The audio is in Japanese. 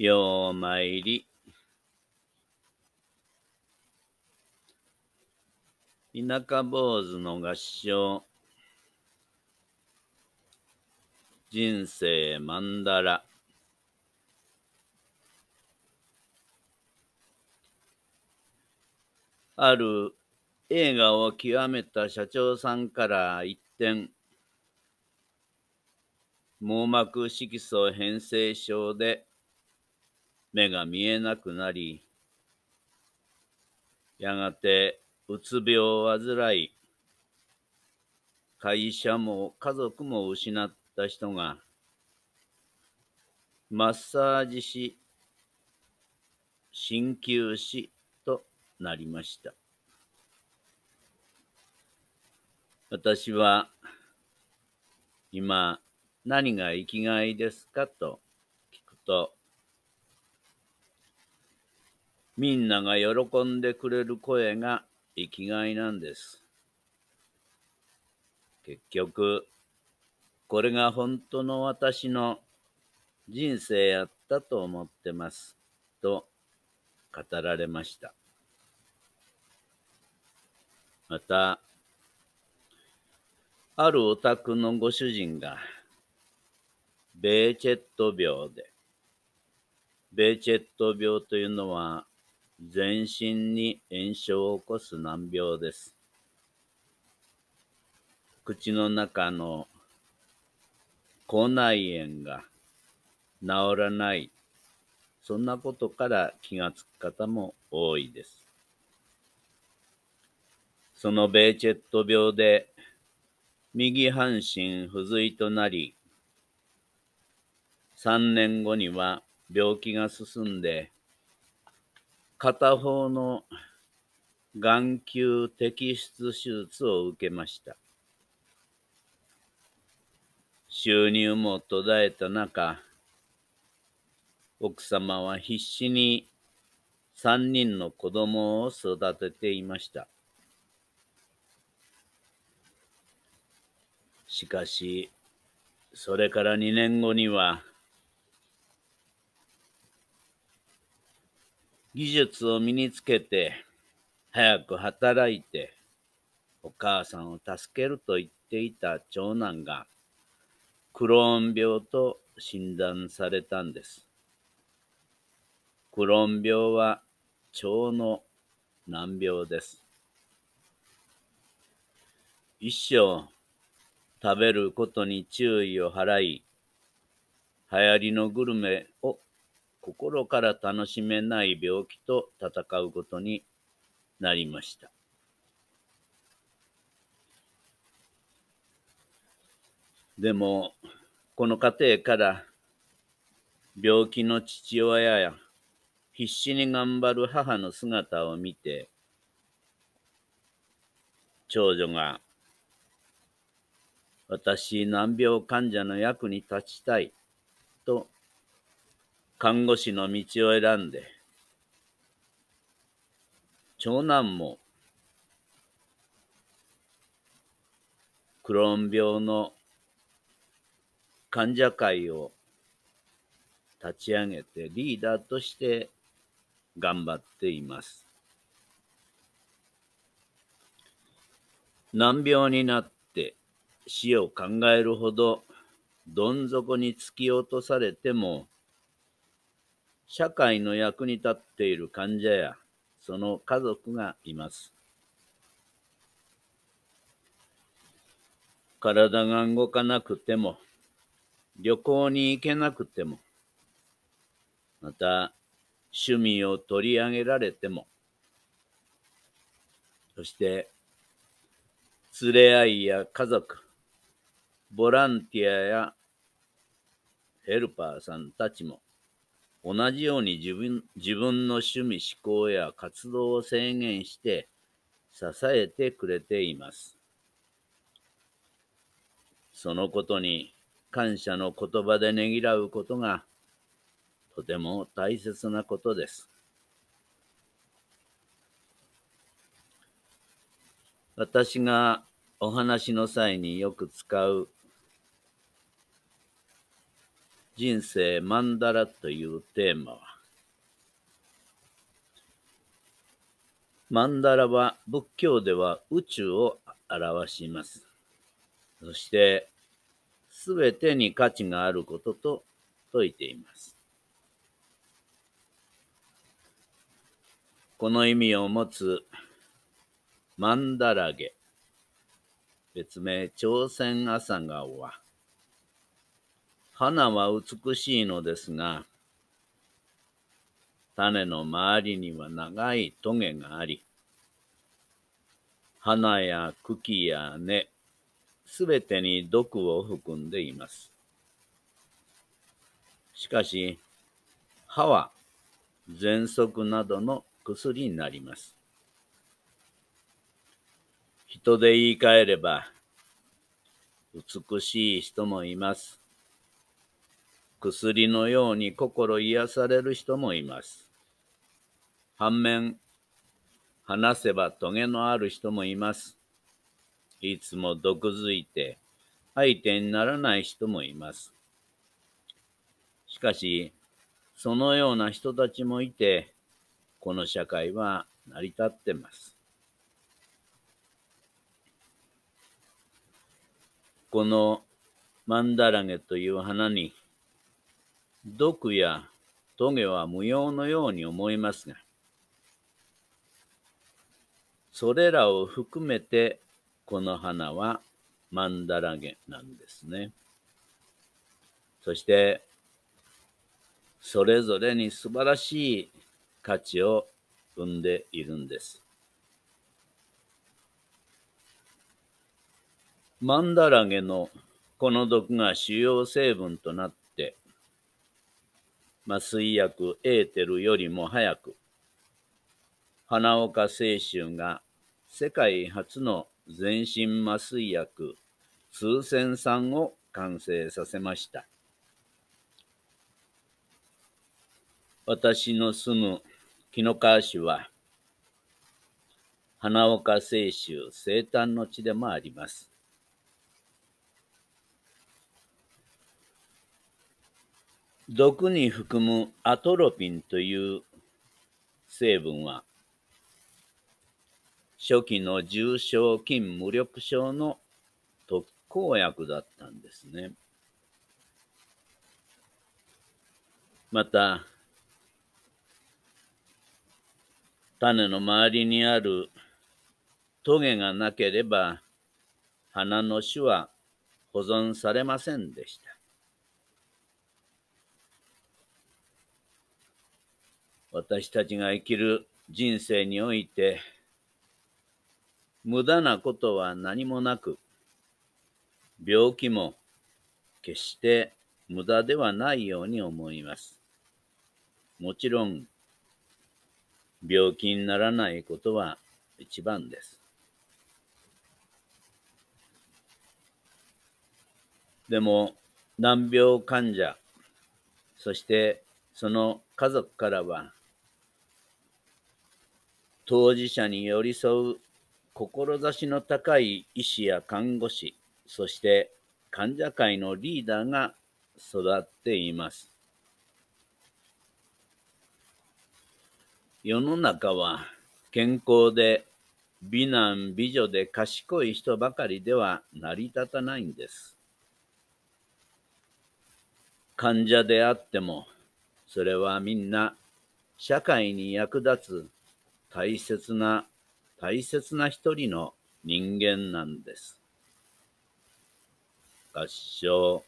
ようまいり。田舎坊主の合唱。人生マンダラ。ある映画を極めた社長さんから一点、網膜色素変性症で目が見えなくなり、やがてうつ病を患い、会社も家族も失った人が、マッサージ師、鍼灸師となりました。私は、今、何が生きがいですかと聞くと、みんなが喜んでくれる声が生きがいなんです。結局、これが本当の私の人生やったと思ってます。と語られました。また、あるお宅のご主人が、ベーチェット病で、ベーチェット病というのは、全身に炎症を起こす難病です。口の中の口内炎が治らない、そんなことから気がつく方も多いです。そのベーチェット病で右半身不随となり、三年後には病気が進んで、片方の眼球摘出手術を受けました。収入も途絶えた中、奥様は必死に三人の子供を育てていました。しかし、それから2年後には、技術を身につけて、早く働いて、お母さんを助けると言っていた長男が、クローン病と診断されたんです。クローン病は腸の難病です。一生食べることに注意を払い、流行りのグルメを心から楽しめない病気と戦うことになりました。でも、この家庭から病気の父親や必死に頑張る母の姿を見て、長女が私、難病患者の役に立ちたい、看護師の道を選んで、長男も、クローン病の患者会を立ち上げてリーダーとして頑張っています。難病になって死を考えるほどどん底に突き落とされても、社会の役に立っている患者やその家族がいます。体が動かなくても、旅行に行けなくても、また趣味を取り上げられても、そして連れ合いや家族、ボランティアやヘルパーさんたちも同じように自分自分の趣味思考や活動を制限して支えてくれています。そのことに感謝の言葉でねぎらうことがとても大切なことです。私がお話の際によく使う人生マンダラというテーマは、マンダラは仏教では宇宙を表します。そして、すべてに価値があることと説いています。この意味を持つマンダラゲ、別名朝鮮朝顔は、花は美しいのですが、種の周りには長いトゲがあり、花や茎や根、すべてに毒を含んでいます。しかし、歯は喘息などの薬になります。人で言い換えれば、美しい人もいます。薬のように心癒される人もいます。反面、話せば棘のある人もいます。いつも毒づいて相手にならない人もいます。しかし、そのような人たちもいて、この社会は成り立ってます。このマンダラゲという花に毒や棘は無用のように思いますが、それらを含めてこの花はマンダラゲなんですね。そして、それぞれに素晴らしい価値を生んでいるんです。マンダラゲのこの毒が主要成分となっ麻酔薬エーテルよりも早く、花岡清舟が世界初の全身麻酔薬通線酸を完成させました。私の住む紀の川市は、花岡清舟生誕の地でもあります。毒に含むアトロピンという成分は、初期の重症筋無力症の特効薬だったんですね。また、種の周りにあるトゲがなければ、花の種は保存されませんでした。私たちが生きる人生において、無駄なことは何もなく、病気も決して無駄ではないように思います。もちろん、病気にならないことは一番です。でも、難病患者、そしてその家族からは、当事者に寄り添う志の高い医師や看護師、そして患者会のリーダーが育っています。世の中は健康で美男美女で賢い人ばかりでは成り立たないんです。患者であっても、それはみんな社会に役立つ大切な、大切な一人の人間なんです。合唱